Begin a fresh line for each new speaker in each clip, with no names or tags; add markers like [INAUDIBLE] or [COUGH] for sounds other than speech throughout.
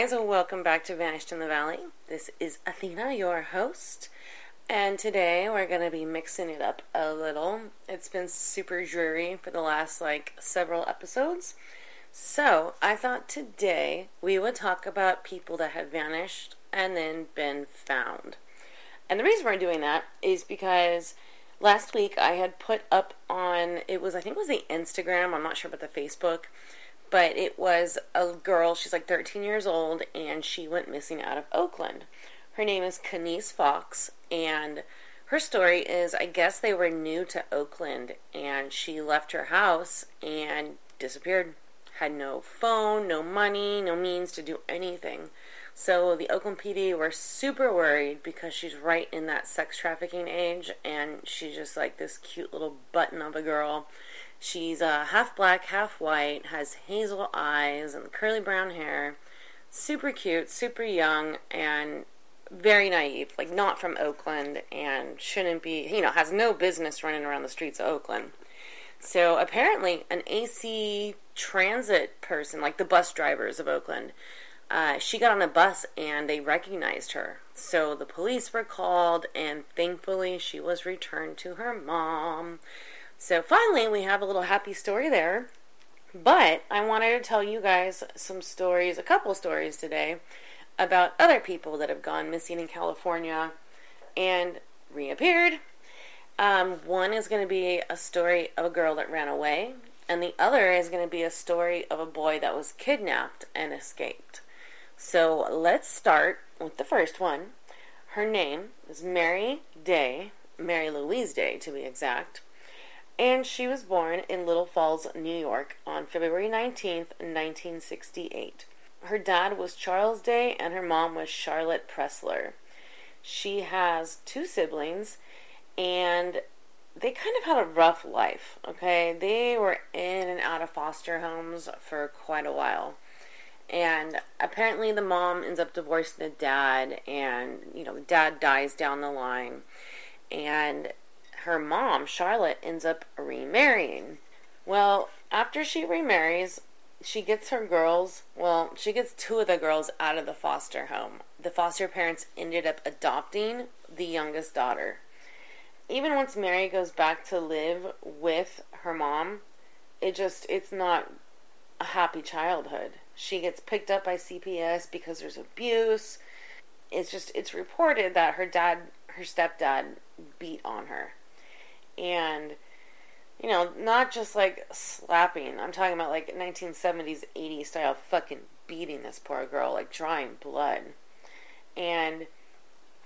guys, welcome back to Vanished in the Valley. This is Athena, your host, and today we're going to be mixing it up a little. It's been super dreary for the last like several episodes, so I thought today we would talk about people that have vanished and then been found. And the reason we're doing that is because last week I had put up on it was I think it was the Instagram, I'm not sure about the Facebook but it was a girl, she's like 13 years old, and she went missing out of Oakland. Her name is Kenice Fox, and her story is I guess they were new to Oakland, and she left her house and disappeared. Had no phone, no money, no means to do anything. So the Oakland PD were super worried because she's right in that sex trafficking age, and she's just like this cute little button of a girl She's uh, half black, half white, has hazel eyes and curly brown hair. Super cute, super young, and very naive. Like, not from Oakland and shouldn't be, you know, has no business running around the streets of Oakland. So, apparently, an AC transit person, like the bus drivers of Oakland, uh, she got on a bus and they recognized her. So the police were called, and thankfully, she was returned to her mom. So finally, we have a little happy story there. But I wanted to tell you guys some stories, a couple stories today, about other people that have gone missing in California and reappeared. Um, one is going to be a story of a girl that ran away, and the other is going to be a story of a boy that was kidnapped and escaped. So let's start with the first one. Her name is Mary Day, Mary Louise Day to be exact and she was born in Little Falls, New York on February 19th, 1968. Her dad was Charles Day and her mom was Charlotte Pressler. She has two siblings and they kind of had a rough life, okay? They were in and out of foster homes for quite a while. And apparently the mom ends up divorcing the dad and, you know, the dad dies down the line. And her mom, Charlotte, ends up remarrying. Well, after she remarries, she gets her girls, well, she gets two of the girls out of the foster home. The foster parents ended up adopting the youngest daughter. Even once Mary goes back to live with her mom, it just, it's not a happy childhood. She gets picked up by CPS because there's abuse. It's just, it's reported that her dad, her stepdad, beat on her and you know, not just like slapping. I'm talking about like 1970s, 80s style fucking beating this poor girl, like drawing blood. And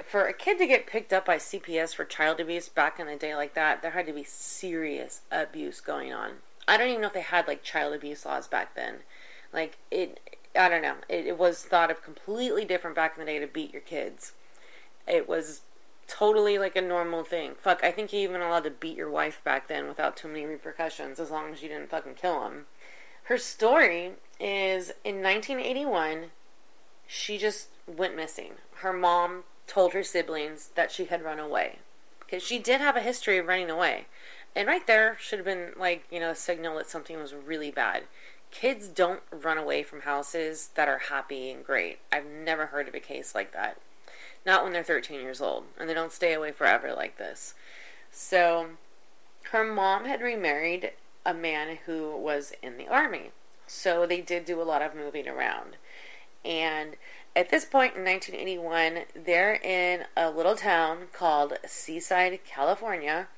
for a kid to get picked up by CPS for child abuse back in the day like that, there had to be serious abuse going on. I don't even know if they had like child abuse laws back then. Like it, I don't know. It, it was thought of completely different back in the day to beat your kids. It was totally like a normal thing. Fuck, I think you even allowed to beat your wife back then without too many repercussions as long as you didn't fucking kill him. Her story is in 1981, she just went missing. Her mom told her siblings that she had run away because she did have a history of running away. And right there should have been like, you know, a signal that something was really bad. Kids don't run away from houses that are happy and great. I've never heard of a case like that. Not when they're 13 years old, and they don't stay away forever like this. So, her mom had remarried a man who was in the army. So, they did do a lot of moving around. And at this point in 1981, they're in a little town called Seaside, California.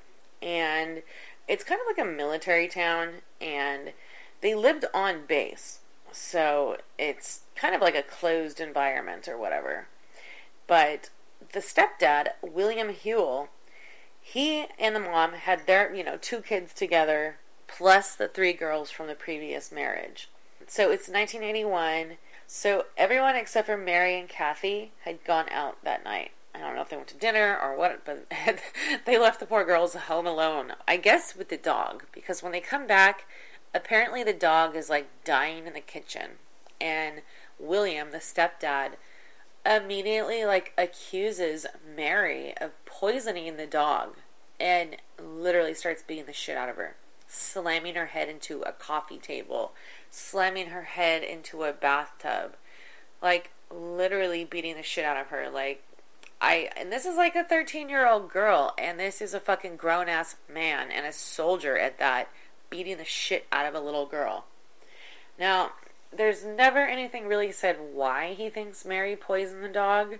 And it's kind of like a military town. And they lived on base. So it's kind of like a closed environment or whatever. But the stepdad, William Hewell, he and the mom had their, you know, two kids together, plus the three girls from the previous marriage. So it's 1981. So everyone except for Mary and Kathy had gone out that night. I don't know if they went to dinner or what, but [LAUGHS] they left the poor girls home alone. I guess with the dog, because when they come back, apparently the dog is like dying in the kitchen. And William, the stepdad, immediately like accuses Mary of poisoning the dog and literally starts beating the shit out of her, slamming her head into a coffee table, slamming her head into a bathtub, like literally beating the shit out of her. Like, I, and this is like a 13 year old girl, and this is a fucking grown ass man and a soldier at that, beating the shit out of a little girl. Now, there's never anything really said why he thinks Mary poisoned the dog,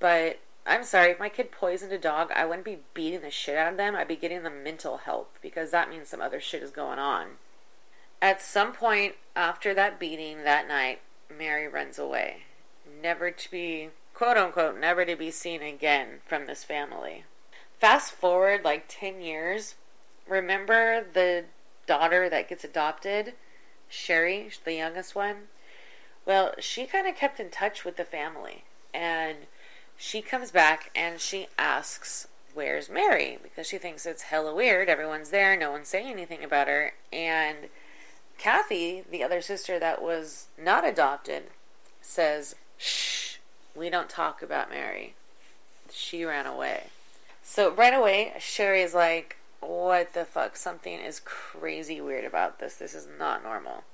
but I'm sorry, if my kid poisoned a dog, I wouldn't be beating the shit out of them. I'd be getting them mental help because that means some other shit is going on. At some point after that beating that night, Mary runs away, never to be, quote unquote, never to be seen again from this family. Fast forward like 10 years, remember the daughter that gets adopted? Sherry, the youngest one? Well, she kind of kept in touch with the family. And she comes back and she asks, Where's Mary? Because she thinks it's hella weird. Everyone's there, no one's saying anything about her. And Kathy, the other sister that was not adopted, says, Shh, we don't talk about Mary. She ran away. So right away, Sherry is like, What the fuck? Something is crazy weird about this. This is not normal.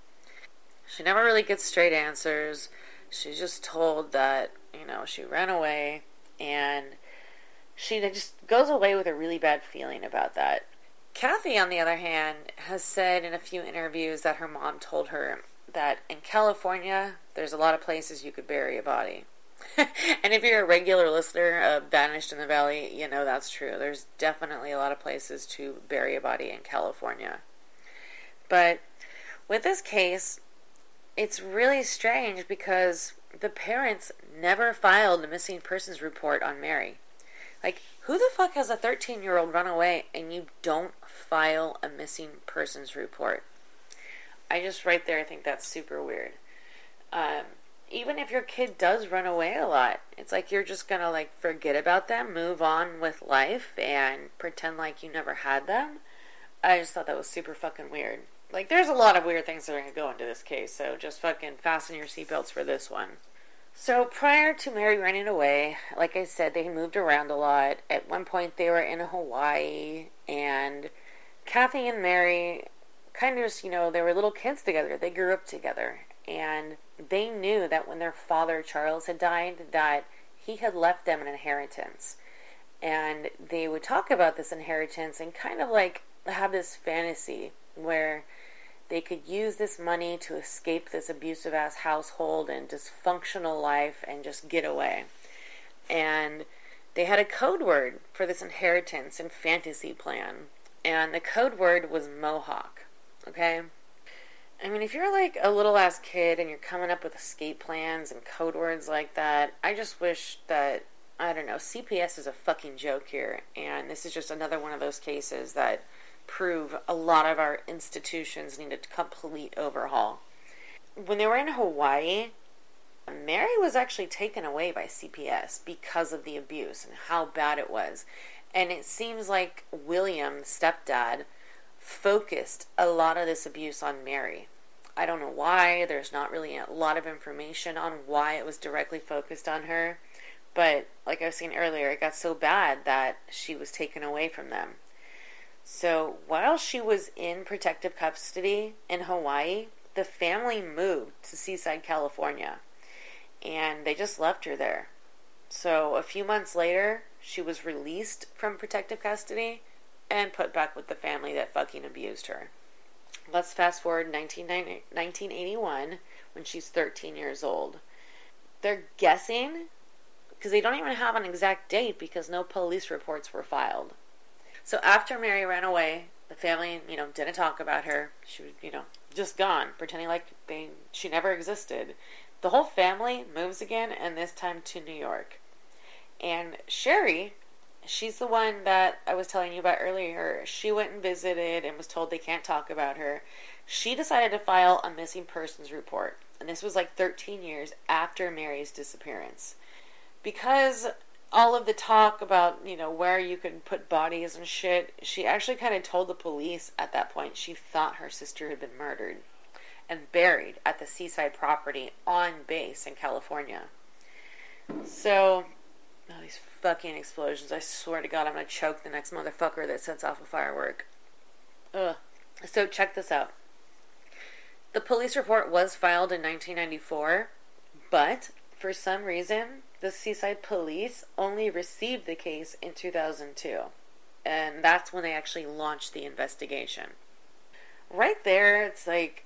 She never really gets straight answers. She's just told that, you know, she ran away and she just goes away with a really bad feeling about that. Kathy, on the other hand, has said in a few interviews that her mom told her that in California, there's a lot of places you could bury a body. [LAUGHS] and if you're a regular listener of Vanished in the Valley, you know that's true. There's definitely a lot of places to bury a body in California. But with this case, it's really strange because the parents never filed a missing persons report on Mary. Like, who the fuck has a 13 year old run away and you don't file a missing persons report? I just right there I think that's super weird. Um, even if your kid does run away a lot, it's like you're just gonna like forget about them, move on with life, and pretend like you never had them. I just thought that was super fucking weird. Like, there's a lot of weird things that are gonna go into this case, so just fucking fasten your seatbelts for this one. So prior to Mary running away, like I said, they moved around a lot. At one point, they were in Hawaii, and Kathy and Mary kind of just, you know, they were little kids together. They grew up together, and they knew that when their father Charles had died, that he had left them an inheritance, and they would talk about this inheritance and kind of like have this fantasy where they could use this money to escape this abusive ass household and dysfunctional life and just get away. And they had a code word for this inheritance and fantasy plan. And the code word was Mohawk. Okay? I mean, if you're like a little ass kid and you're coming up with escape plans and code words like that, I just wish that, I don't know, CPS is a fucking joke here. And this is just another one of those cases that prove a lot of our institutions need a complete overhaul. When they were in Hawaii, Mary was actually taken away by CPS because of the abuse and how bad it was. And it seems like William, stepdad, focused a lot of this abuse on Mary. I don't know why. There's not really a lot of information on why it was directly focused on her. But like I was saying earlier, it got so bad that she was taken away from them. So while she was in protective custody in Hawaii, the family moved to Seaside, California, and they just left her there. So a few months later, she was released from protective custody and put back with the family that fucking abused her. Let's fast forward 1981 when she's 13 years old. They're guessing because they don't even have an exact date because no police reports were filed. So after Mary ran away, the family, you know, didn't talk about her. She was, you know, just gone, pretending like they she never existed. The whole family moves again, and this time to New York. And Sherry, she's the one that I was telling you about earlier. She went and visited and was told they can't talk about her. She decided to file a missing persons report, and this was like 13 years after Mary's disappearance. Because all of the talk about, you know, where you can put bodies and shit, she actually kind of told the police at that point she thought her sister had been murdered and buried at the seaside property on base in California. So, oh, these fucking explosions. I swear to God, I'm going to choke the next motherfucker that sets off a firework. Ugh. So, check this out. The police report was filed in 1994, But for some reason, the Seaside Police only received the case in 2002. And that's when they actually launched the investigation. Right there, it's like,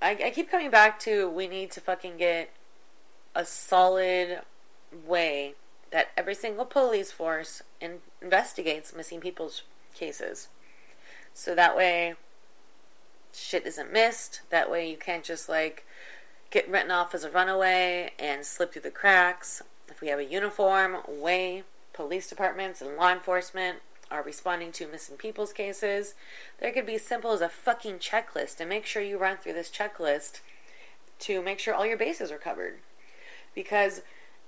I, I keep coming back to we need to fucking get a solid way that every single police force in, investigates missing people's cases. So that way, shit isn't missed. That way, you can't just like get written off as a runaway and slip through the cracks. If we have a uniform way police departments and law enforcement are responding to missing people's cases, there could be as simple as a fucking checklist and make sure you run through this checklist to make sure all your bases are covered. Because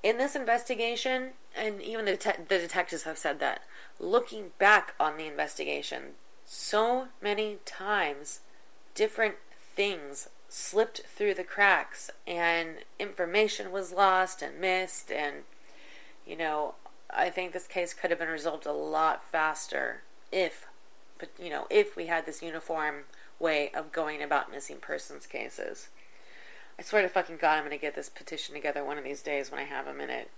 in this investigation, and even the, det- the detectives have said that, looking back on the investigation, so many times different things slipped through the cracks and information was lost and missed and you know i think this case could have been resolved a lot faster if but you know if we had this uniform way of going about missing persons cases i swear to fucking god i'm going to get this petition together one of these days when i have a minute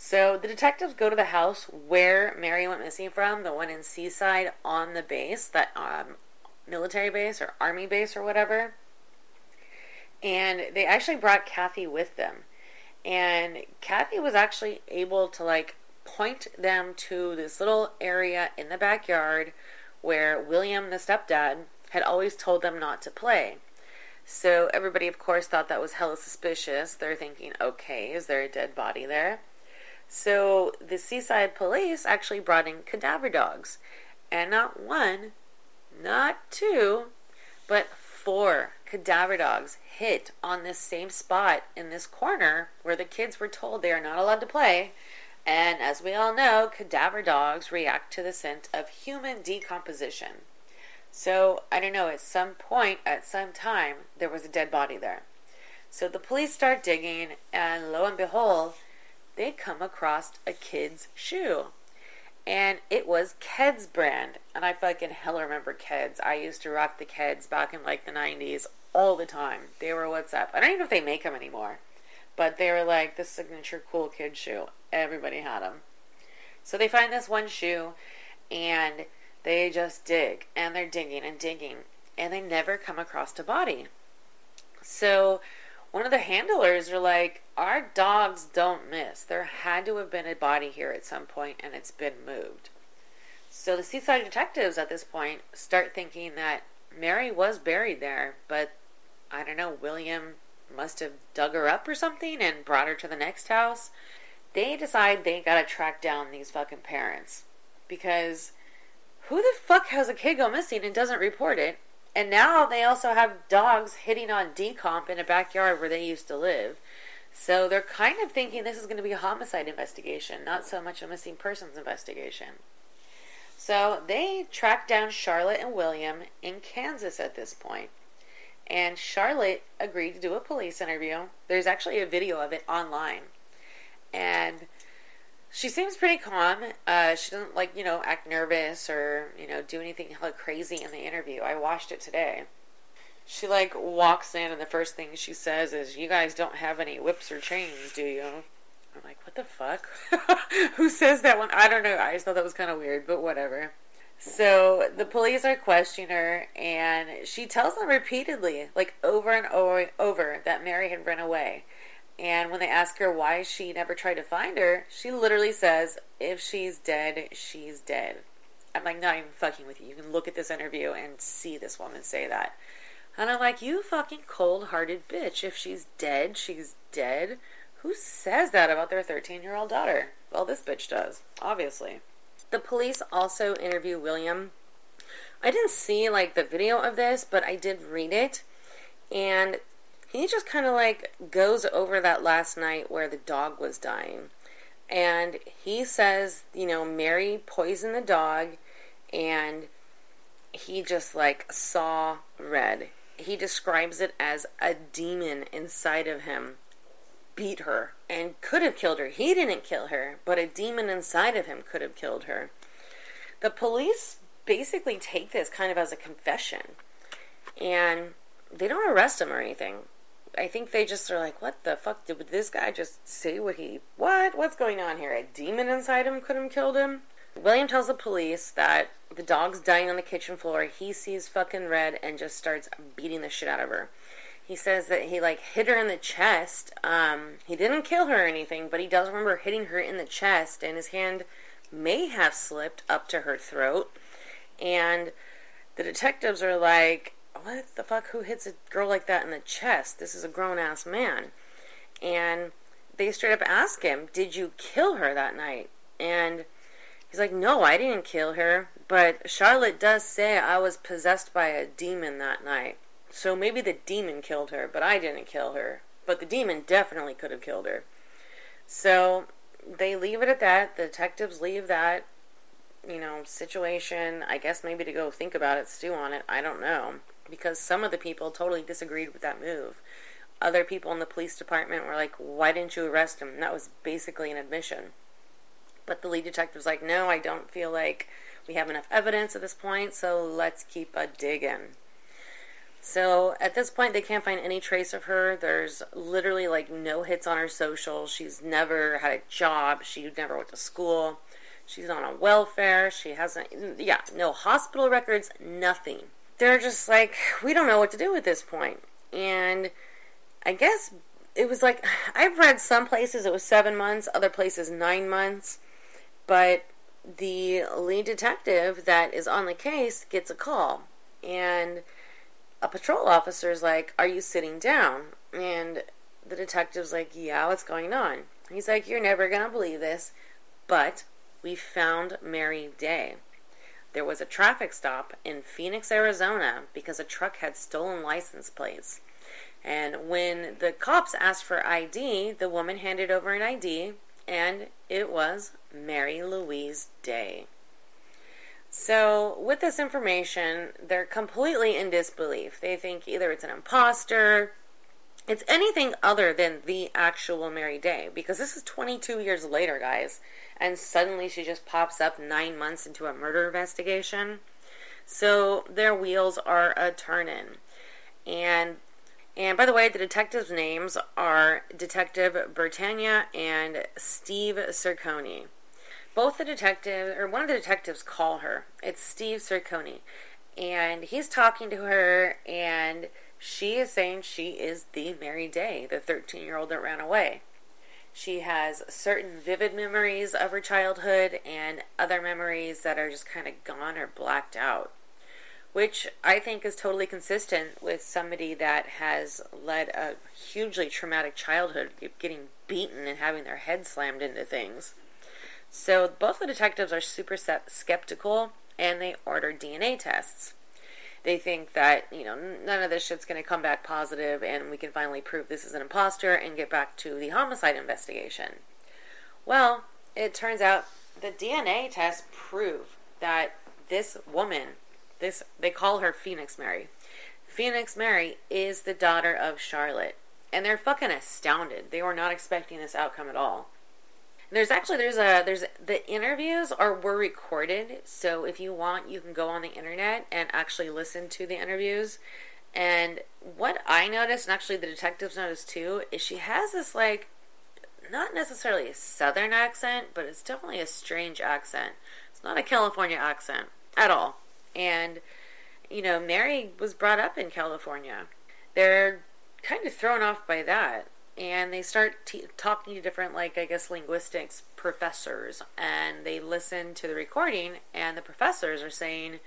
so the detectives go to the house where Mary went missing from, the one in Seaside on the base, that um, military base or army base or whatever. And they actually brought Kathy with them. And Kathy was actually able to like point them to this little area in the backyard where William, the stepdad, had always told them not to play. So everybody, of course, thought that was hella suspicious. They're thinking, okay, is there a dead body there? So the seaside police actually brought in cadaver dogs. And not one, not two, but four cadaver dogs hit on this same spot in this corner where the kids were told they are not allowed to play. And as we all know, cadaver dogs react to the scent of human decomposition. So, I don't know, at some point, at some time, there was a dead body there. So the police start digging, and lo and behold, they come across a kid's shoe and it was Keds brand. And I fucking hell remember Keds. I used to rock the Keds back in like the 90s all the time. They were what's up. I don't even know if they make them anymore. But they were like the signature cool kid shoe. Everybody had them. So they find this one shoe and they just dig and they're digging and digging and they never come across a body. So one of the handlers are like, Our dogs don't miss. There had to have been a body here at some point and it's been moved. So the seaside detectives at this point start thinking that Mary was buried there, but I don't know, William must have dug her up or something and brought her to the next house. They decide they gotta track down these fucking parents. Because who the fuck has a kid go missing and doesn't report it and now they also have dogs hitting on decomp in a backyard where they used to live. So they're kind of thinking this is going to be a homicide investigation, not so much a missing persons investigation. So they track down Charlotte and William in Kansas at this point. And Charlotte agreed to do a police interview. There's actually a video of it online. And she seems pretty calm. Uh, she doesn't like you know act nervous or you know do anything hella crazy in the interview. I watched it today. She like walks in and the first thing she says is, "You guys don't have any whips or chains, do you?" I'm like, "What the fuck? [LAUGHS] Who says that one?" I don't know. I just thought that was kind of weird, but whatever. So the police are questioning her, and she tells them repeatedly, like over and over, over that Mary had run away. And when they ask her why she never tried to find her, she literally says, if she's dead, she's dead. I'm like, not even fucking with you. You can look at this interview and see this woman say that. And I'm like, you fucking cold hearted bitch. If she's dead, she's dead. Who says that about their 13 year old daughter? Well, this bitch does, obviously. The police also interview William. I didn't see like the video of this, but I did read it. And he just kind of like goes over that last night where the dog was dying. And he says, you know, Mary poisoned the dog and he just like saw red. He describes it as a demon inside of him beat her and could have killed her. He didn't kill her, but a demon inside of him could have killed her. The police basically take this kind of as a confession and they don't arrest him or anything I think they just are like, what the fuck did this guy just say? What he what? What's going on here? A demon inside him could have killed him. William tells the police that the dog's dying on the kitchen floor. He sees fucking red and just starts beating the shit out of her. He says that he like hit her in the chest. Um, he didn't kill her or anything, but he does remember hitting her in the chest, and his hand may have slipped up to her throat. And the detectives are like, "What the fuck? Who hits a girl like that in the chest? This is a grown ass man." And they straight up ask him, "Did you kill her that night?" And He's like, No, I didn't kill her. But Charlotte does say I was possessed by a demon that night. So maybe the demon killed her, but I didn't kill her. But the demon definitely could have killed her. So they leave it at that. The detectives leave that, you know, situation. I guess maybe to go think about it, stew on it. I don't know. Because some of the people totally disagreed with that move. Other people in the police department were like, why didn't you arrest him? And that was basically an admission. But the lead detective was like, no, I don't feel like we have enough evidence at this point, so let's keep a digging. So at this point, they can't find any trace of her. There's literally like no hits on her social. She's never had a job. She never went to school. She's not on welfare. She hasn't, yeah, no hospital records, nothing. They're just like, we don't know what to do at this point. And I guess it was like, [SIGHS] I've read some places it was seven months, other places nine months. But the lead detective that is on the case gets a call, and a patrol officer is like, Are you sitting down? And the detective's like, Yeah, what's going on? He's like, You're never going to believe this, but we found Mary Day. There was a traffic stop in Phoenix, Arizona because a truck had stolen license plates. And when the cops asked for ID, the woman handed over an ID and it was Mary Louise Day. So, with this information, they're completely in disbelief. They think either it's an imposter, it's anything other than the actual Mary Day, because this is 22 years later, guys, and suddenly she just pops up nine months into a murder investigation. So, their wheels are a turning. And and by the way, the detectives' names are Detective Britannia and Steve Cerconi. Both the detective, or one of the detectives, call her. It's Steve Cerconi. And he's talking to her, and she is saying she is the Mary Day, the 13 year old that ran away. She has certain vivid memories of her childhood and other memories that are just kind of gone or blacked out which I think is totally consistent with somebody that has led a hugely traumatic childhood, getting beaten and having their head slammed into things. So both the detectives are super skeptical and they order DNA tests. They think that, you know, none of this shit's going to come back positive and we can finally prove this is an imposter and get back to the homicide investigation. Well, it turns out the DNA tests prove that this woman this they call her Phoenix Mary. Phoenix Mary is the daughter of Charlotte, and they're fucking astounded. They were not expecting this outcome at all. There's actually there's a there's the interviews are were recorded, so if you want, you can go on the internet and actually listen to the interviews. And what I noticed, and actually the detectives noticed too, is she has this like not necessarily a southern accent, but it's definitely a strange accent. It's not a California accent at all. And, you know, Mary was brought up in California. They're kind of thrown off by that. And they start t- talking to different, like, I guess, linguistics professors. And they listen to the recording, and the professors are saying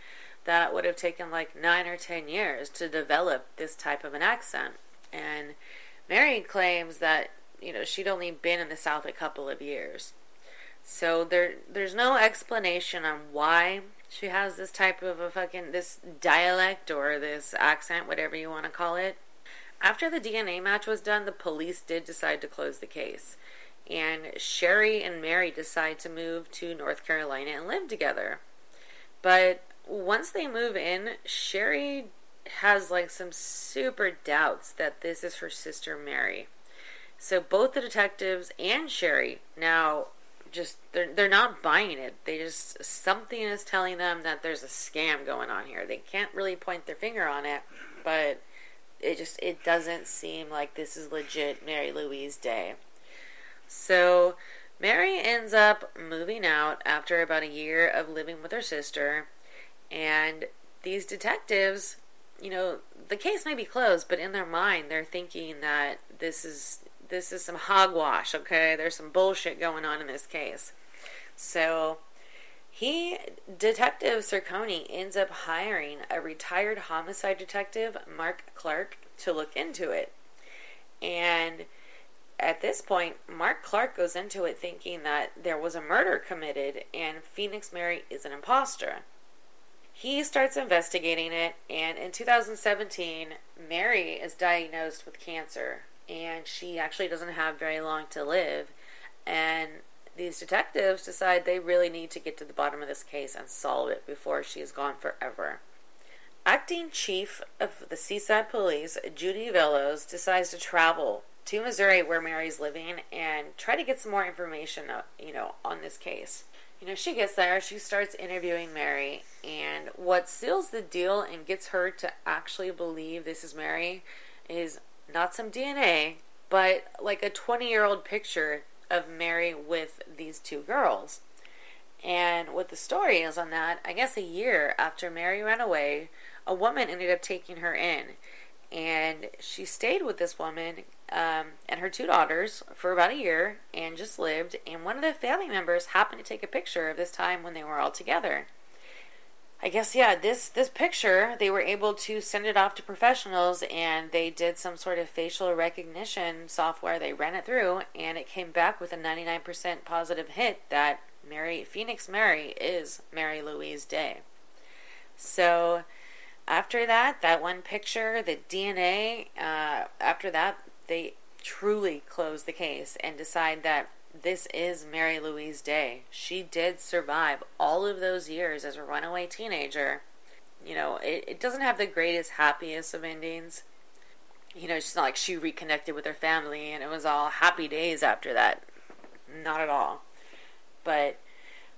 that would have taken like nine or ten years to develop this type of an accent. And Mary claims that, you know, she'd only been in the South a couple of years. So there, there's no explanation on why she has this type of a fucking this dialect or this accent, whatever you want to call it. After the DNA match was done, the police did decide to close the case. And Sherry and Mary decide to move to North Carolina and live together. But once they move in, Sherry has like some super doubts that this is her sister Mary. So both the detectives and Sherry now just they're they're not buying it. They just something is telling them that there's a scam going on here. They can't really point their finger on it, but it just it doesn't seem like this is legit Mary Louise Day. So Mary ends up moving out after about a year of living with her sister, and these detectives, you know, the case may be closed, but in their mind they're thinking that this is this is some hogwash, okay? There's some bullshit going on in this case. So he, Detective Cerconi, ends up hiring a retired homicide detective, Mark Clark, to look into it. And at this point, Mark Clark goes into it thinking that there was a murder committed and Phoenix Mary is an imposter. He starts investigating it, and in 2017, Mary is diagnosed with cancer, and she actually doesn't have very long to live. And these detectives decide they really need to get to the bottom of this case and solve it before she is gone forever. Acting chief of the Seaside Police, Judy Velos, decides to travel to Missouri where Mary's living and try to get some more information, uh, you know, on this case. You know, she gets there, she starts interviewing Mary, and what seals the deal and gets her to actually believe this is Mary is not some DNA, but like a 20 year old picture of Mary with these two girls. And what the story is on that, I guess a year after Mary ran away, a woman ended up taking her in. And she stayed with this woman um, and her two daughters for about a year and just lived. And one of the family members happened to take a picture of this time when they were all together. I guess yeah, this this picture they were able to send it off to professionals and they did some sort of facial recognition software. They ran it through and it came back with a 99% positive hit that Mary Phoenix Mary is Mary Louise Day. So after that, that one picture, the DNA, uh, after that, they truly close the case and decide that this is Mary Louise Day. She did survive all of those years as a runaway teenager. You know, it, it doesn't have the greatest, happiest of endings. You know, it's not like she reconnected with her family and it was all happy days after that. Not at all. But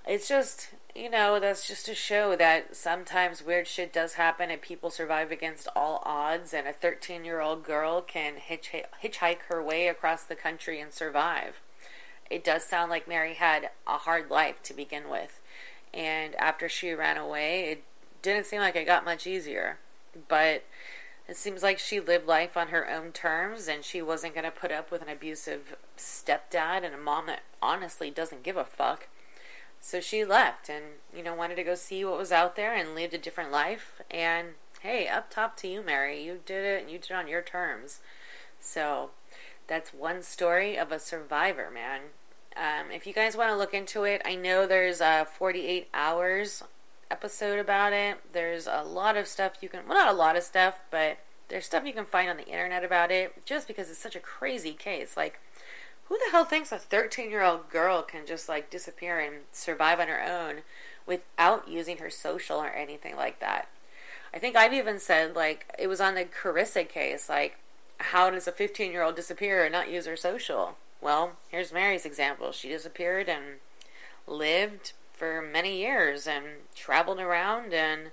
it's just, you know, that's just to show that sometimes weird shit does happen and people survive against all odds, and a 13 year old girl can hitch- hitchhike her way across the country and survive it does sound like Mary had a hard life to begin with. And after she ran away, it didn't seem like it got much easier. But it seems like she lived life on her own terms and she wasn't going to put up with an abusive stepdad and a mom that honestly doesn't give a fuck. So she left and, you know, wanted to go see what was out there and lived a different life. And hey, up top to you, Mary. You did it and you did it on your terms. So that's one story of a survivor, man. Um, if you guys want to look into it, I know there's a 48 hours episode about it. There's a lot of stuff you can, well, not a lot of stuff, but there's stuff you can find on the internet about it just because it's such a crazy case. Like, who the hell thinks a 13 year old girl can just like disappear and survive on her own without using her social or anything like that? I think I've even said, like, it was on the Carissa case, like, how does a 15 year old disappear and not use her social? Well, here's Mary's example. She disappeared and lived for many years and traveled around and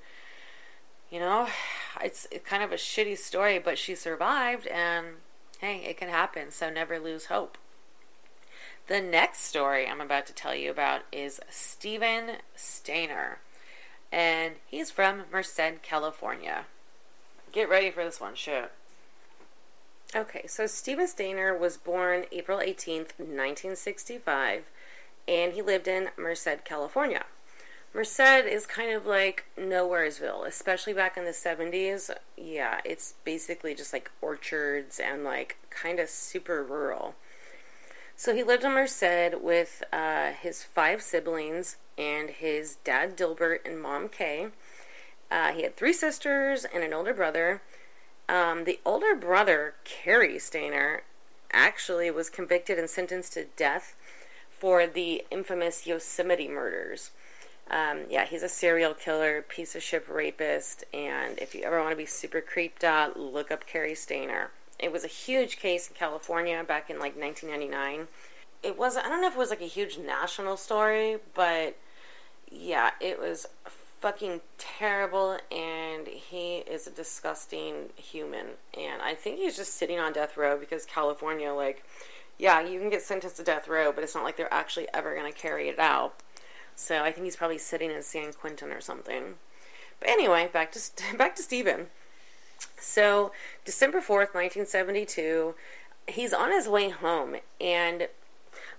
you know, it's, kind of a shitty story, but she survived and hey, it can happen, so never lose hope. The next story I'm about to tell you about is Steven Stayner, and he's from Merced, California. Get ready for this one, shit. Okay, so Steven Stayner was born April 18th, 1965, and he lived in Merced, California. Merced is kind of like Nowheresville, especially back in the 70s. Yeah, it's basically just like orchards and like kind of super rural. So he lived in Merced with uh, his five siblings and his dad Delbert and mom Kay. Uh, he had three sisters and an older brother. Um, the older brother, Cary Stayner, actually was convicted and sentenced to death for the infamous Yosemite murders. Um, yeah, he's a serial killer, piece of shit rapist, and if you ever want to be super creeped out, look up Cary Stayner. It was a huge case in California back in like 1999. It was I don't know if it was like a huge national story, but yeah, it was fucking terrible and is a disgusting human. And I think he's just sitting on death row because California, like, yeah, you can get sentenced to death row, but it's not like they're actually ever going to carry it out. So I think he's probably sitting in San Quentin or something. But anyway, back to [LAUGHS] back to Stephen. So December fourth, nineteen seventy two, he's on his way home, and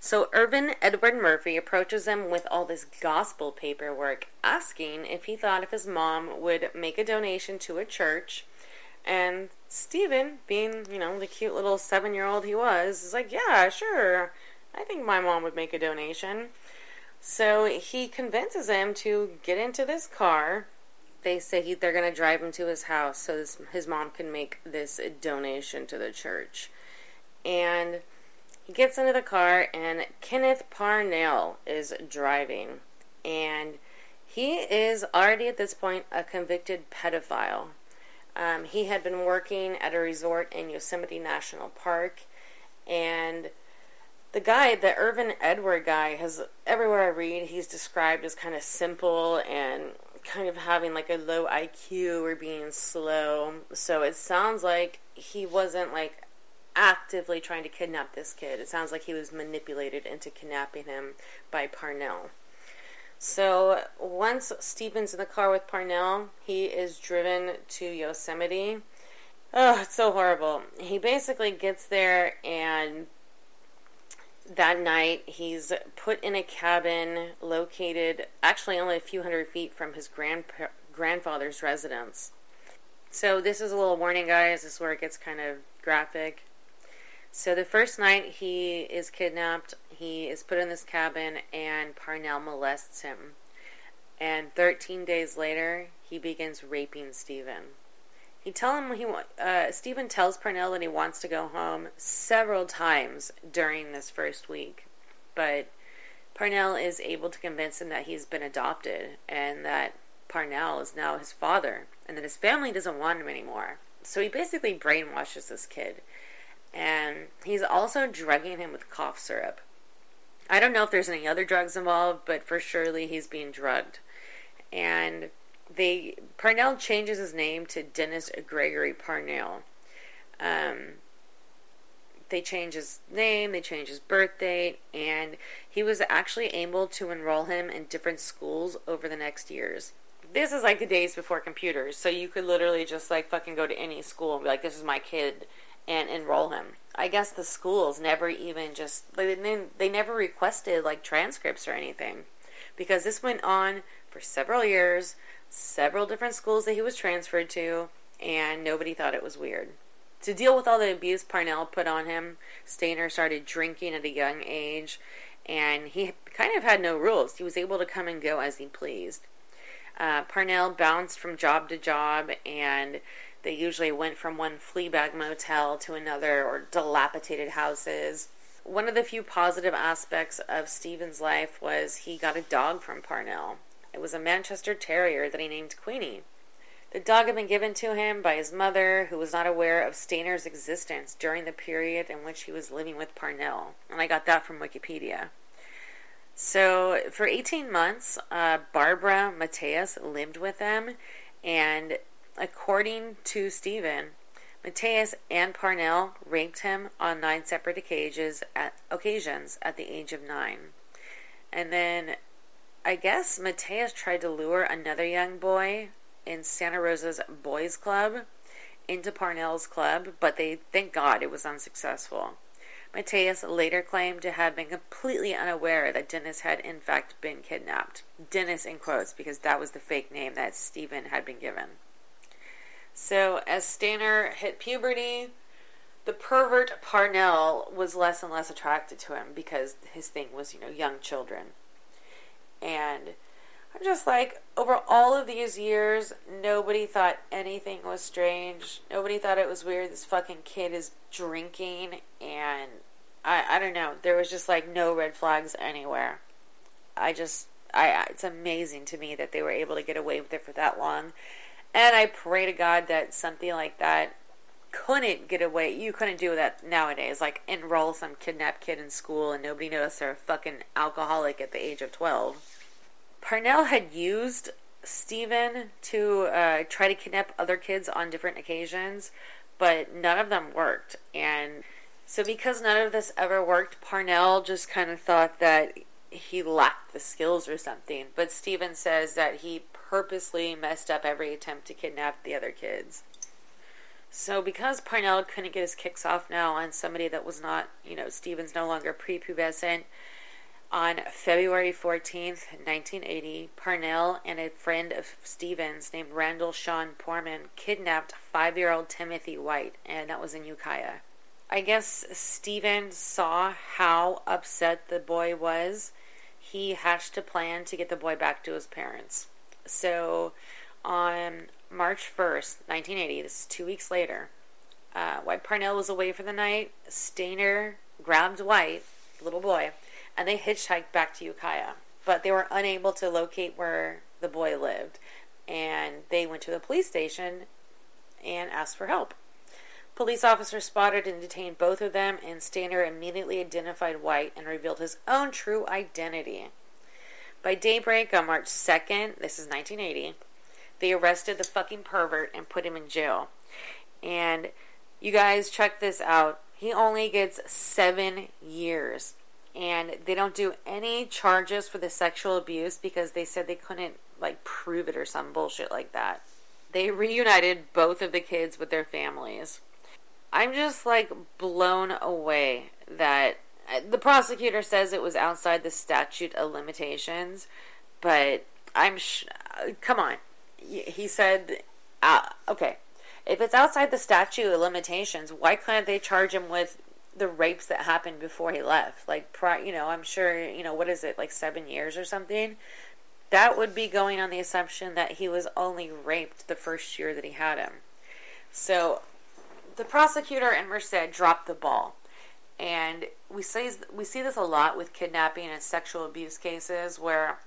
so Ervin Edward Murphy approaches him with all this gospel paperwork, asking if he thought if his mom would make a donation to a church. And Stephen, being, you know, the cute little seven year old he was, is like, yeah, sure. I think my mom would make a donation. So he convinces him to get into this car. They say he, they're going to drive him to his house so this, his mom can make this donation to the church. And gets into the car, and Kenneth Parnell is driving. And he is already at this point a convicted pedophile. Um, he had been working at a resort in Yosemite National Park, and the guy, the Ervin Edward guy, has everywhere I read, he's described as kind of simple and kind of having like a low IQ or being slow. So it sounds like he wasn't like actively trying to kidnap this kid. It sounds like he was manipulated into kidnapping him by Parnell. So once Stephen's in the car with Parnell, he is driven to Yosemite. Oh, it's so horrible. He basically gets there and that night he's put in a cabin located actually only a few hundred feet from his grand grandfather's residence. So this is a little warning guys, this is where it gets kind of graphic. So the first night he is kidnapped, he is put in this cabin, and Parnell molests him. And 13 days later, he begins raping Stephen. He tell him he uh, Stephen tells Parnell that he wants to go home several times during this first week, but Parnell is able to convince him that he's been adopted and that Parnell is now his father and that his family doesn't want him anymore. So he basically brainwashes this kid and he's also drugging him with cough syrup. I don't know if there's any other drugs involved, but for surely he's being drugged. And they Parnell changes his name to Dennis Gregory Parnell. Um, they change his name, they change his birth date, and he was actually able to enroll him in different schools over the next years. This is like the days before computers, so you could literally just like fucking go to any school and be like, "This is my kid," and enroll him. I guess the schools never even just they they never requested like transcripts or anything because this went on for several years, several different schools that he was transferred to, and nobody thought it was weird. To deal with all the abuse Parnell put on him, Stayner started drinking at a young age, and he kind of had no rules. He was able to come and go as he pleased. Uh, Parnell bounced from job to job, and they usually went from one Fleabag motel to another or dilapidated houses. One of the few positive aspects of Stephen's life was he got a dog from Parnell. It was a Manchester Terrier that he named Queenie. The dog had been given to him by his mother, who was not aware of Stayner's existence during the period in which he was living with Parnell. And I got that from Wikipedia. So, for 18 months, uh, Barbara Mateus lived with them, and According to Stephen, Mateus and Parnell raped him on nine separate occasions at, occasions at the age of nine. And then I guess Mateus tried to lure another young boy in Santa Rosa's boys' club into Parnell's club, but they thank God it was unsuccessful. Mateus later claimed to have been completely unaware that Dennis had in fact been kidnapped. Dennis in quotes because that was the fake name that Stephen had been given. So as Stayner hit puberty, the pervert Parnell was less and less attracted to him because his thing was, you know, young children. And I'm just like, over all of these years, nobody thought anything was strange. Nobody thought it was weird. This fucking kid is drinking, and I, I don't know. There was just like no red flags anywhere. I just, I, it's amazing to me that they were able to get away with it for that long. And I pray to God that something like that couldn't get away. You couldn't do that nowadays. Like enroll some kidnapped kid in school and nobody knows they're a fucking alcoholic at the age of 12. Parnell had used Stephen to uh, try to kidnap other kids on different occasions, but none of them worked. And so, because none of this ever worked, Parnell just kind of thought that he lacked the skills or something. But Steven says that he purposely messed up every attempt to kidnap the other kids. So, because Parnell couldn't get his kicks off now on somebody that was not, you know, Steven's no longer prepubescent, on February 14th, 1980, Parnell and a friend of Steven's named Randall Sean Poorman kidnapped five year old Timothy White, and that was in Ukiah. I guess Steven saw how upset the boy was. He hatched a plan to get the boy back to his parents. So, on March 1st, 1980, this is two weeks later, uh, White Parnell was away for the night. Stayner grabbed White, the little boy, and they hitchhiked back to Ukiah. But they were unable to locate where the boy lived. And they went to the police station and asked for help. Police officers spotted and detained both of them, and Stayner immediately identified White and revealed his own true identity. By daybreak on March 2nd, this is 1980, they arrested the fucking pervert and put him in jail. And you guys check this out. He only gets seven years. And they don't do any charges for the sexual abuse because they said they couldn't like prove it or some bullshit like that. They reunited both of the kids with their families. I'm just like blown away that uh, the prosecutor says it was outside the statute of limitations, but I'm sh- uh, come on he said, uh, okay, if it's outside the statute of limitations, why couldn't they charge him with the rapes that happened before he left? Like, you know, I'm sure, you know, what is it, like seven years or something? That would be going on the assumption that he was only raped the first year that he had him. So, the prosecutor and Merced dropped the ball. And we see, we see this a lot with kidnapping and sexual abuse cases where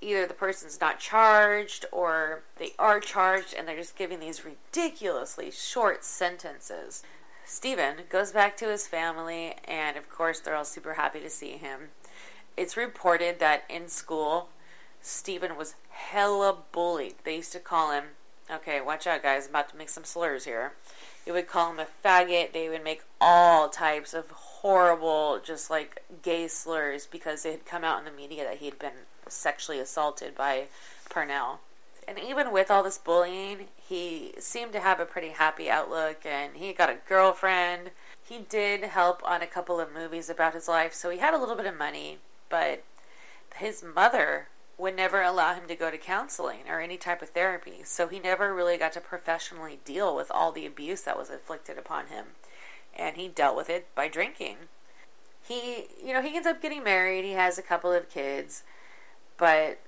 either the person's not charged or they are charged and they're just giving these ridiculously short sentences. Steven goes back to his family, and of course, they're all super happy to see him. It's reported that in school, Steven was hella bullied. They used to call him, okay, watch out, guys, I'm about to make some slurs here. They would call him a faggot. They would make all types of horrible, just like gay slurs because it had come out in the media that he'd been sexually assaulted by Parnell. And even with all this bullying, he seemed to have a pretty happy outlook and he got a girlfriend. He did help on a couple of movies about his life, so he had a little bit of money, but his mother would never allow him to go to counseling or any type of therapy, so he never really got to professionally deal with all the abuse that was inflicted upon him. And he dealt with it by drinking. He, you know, he ends up getting married, he has a couple of kids but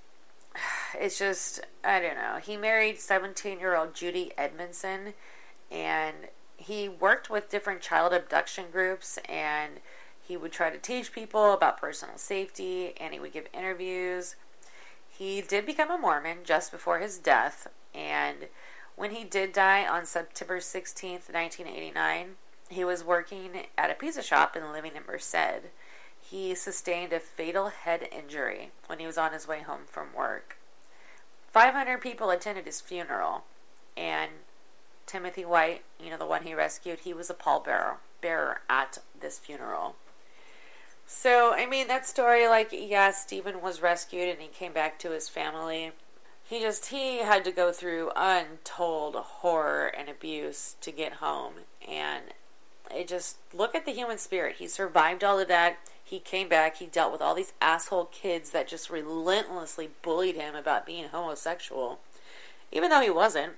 [SIGHS] it's just I don't know. He married 17-year-old Judy Edmondson and he worked with different child abduction groups and he would try to teach people about personal safety and he would give interviews. He did become a Mormon just before his death and when he did die on September 16th, 1989, he was working at a pizza shop and living in Merced he sustained a fatal head injury when he was on his way home from work. 500 people attended his funeral, and Timothy White, you know, the one he rescued, he was a pallbearer bearer at this funeral. So, I mean, that story, like, yeah, Steven was rescued and he came back to his family. He just, he had to go through untold horror and abuse to get home. And it just, look at the human spirit. He survived all of that. He came back, he dealt with all these asshole kids that just relentlessly bullied him about being homosexual, even though he wasn't.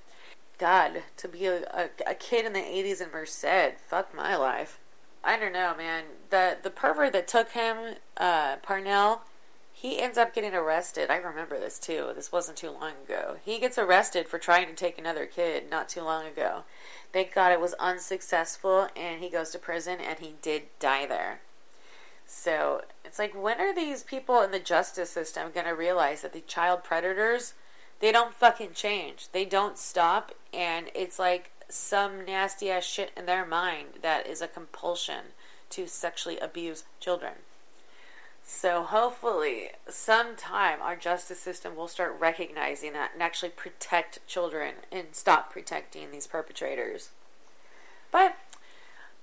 God, to be a, a, a kid in the 80s in Merced, fuck my life. I don't know, man. The the pervert that took him, uh, Parnell, he ends up getting arrested. I remember this too. This wasn't too long ago. He gets arrested for trying to take another kid not too long ago. Thank God it was unsuccessful, and he goes to prison, and he did die there. So it's like, when are these people in the justice system going to realize that the child predators, they don't fucking change. They don't stop. And it's like some nasty ass shit in their mind that is a compulsion to sexually abuse children. So hopefully, sometime our justice system will start recognizing that and actually protect children and stop protecting these perpetrators. But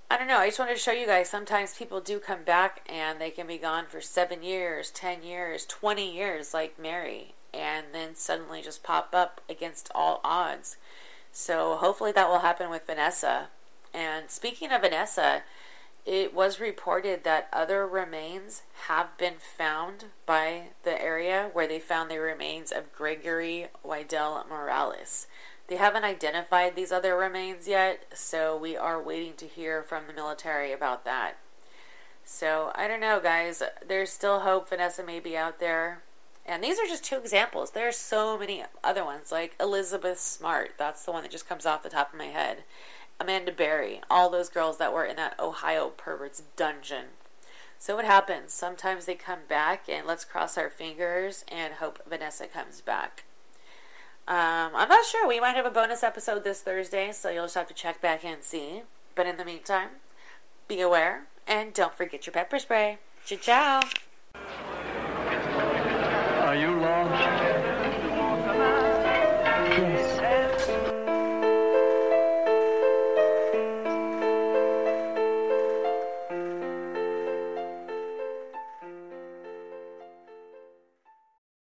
I don't know. I just wanted to show you guys. Sometimes people do come back and they can be gone for seven years, ten years, twenty years, like Mary, and then suddenly just pop up against all odds. So hopefully that will happen with Vanessa. And speaking of Vanessa, it was reported that other remains have been found by the area where they found the remains of Gregory Wedel-Morales. They haven't identified these other remains yet, so we are waiting to hear from the military about that. So I don't know, guys. There's still hope Vanessa may be out there. And these are just two examples. There are so many other ones, like Elizabeth Smart. That's the one that just comes off the top of my head. Amanda Berry, all those girls that were in that Ohio pervert's dungeon. So what happens? Sometimes they come back, and let's cross our fingers and hope Vanessa comes back. Um, I'm not sure. We might have a bonus episode this Thursday, so you'll just have to check back and see. But in the meantime, be aware and don't forget your pepper spray. Ciao, ciao.
Lost?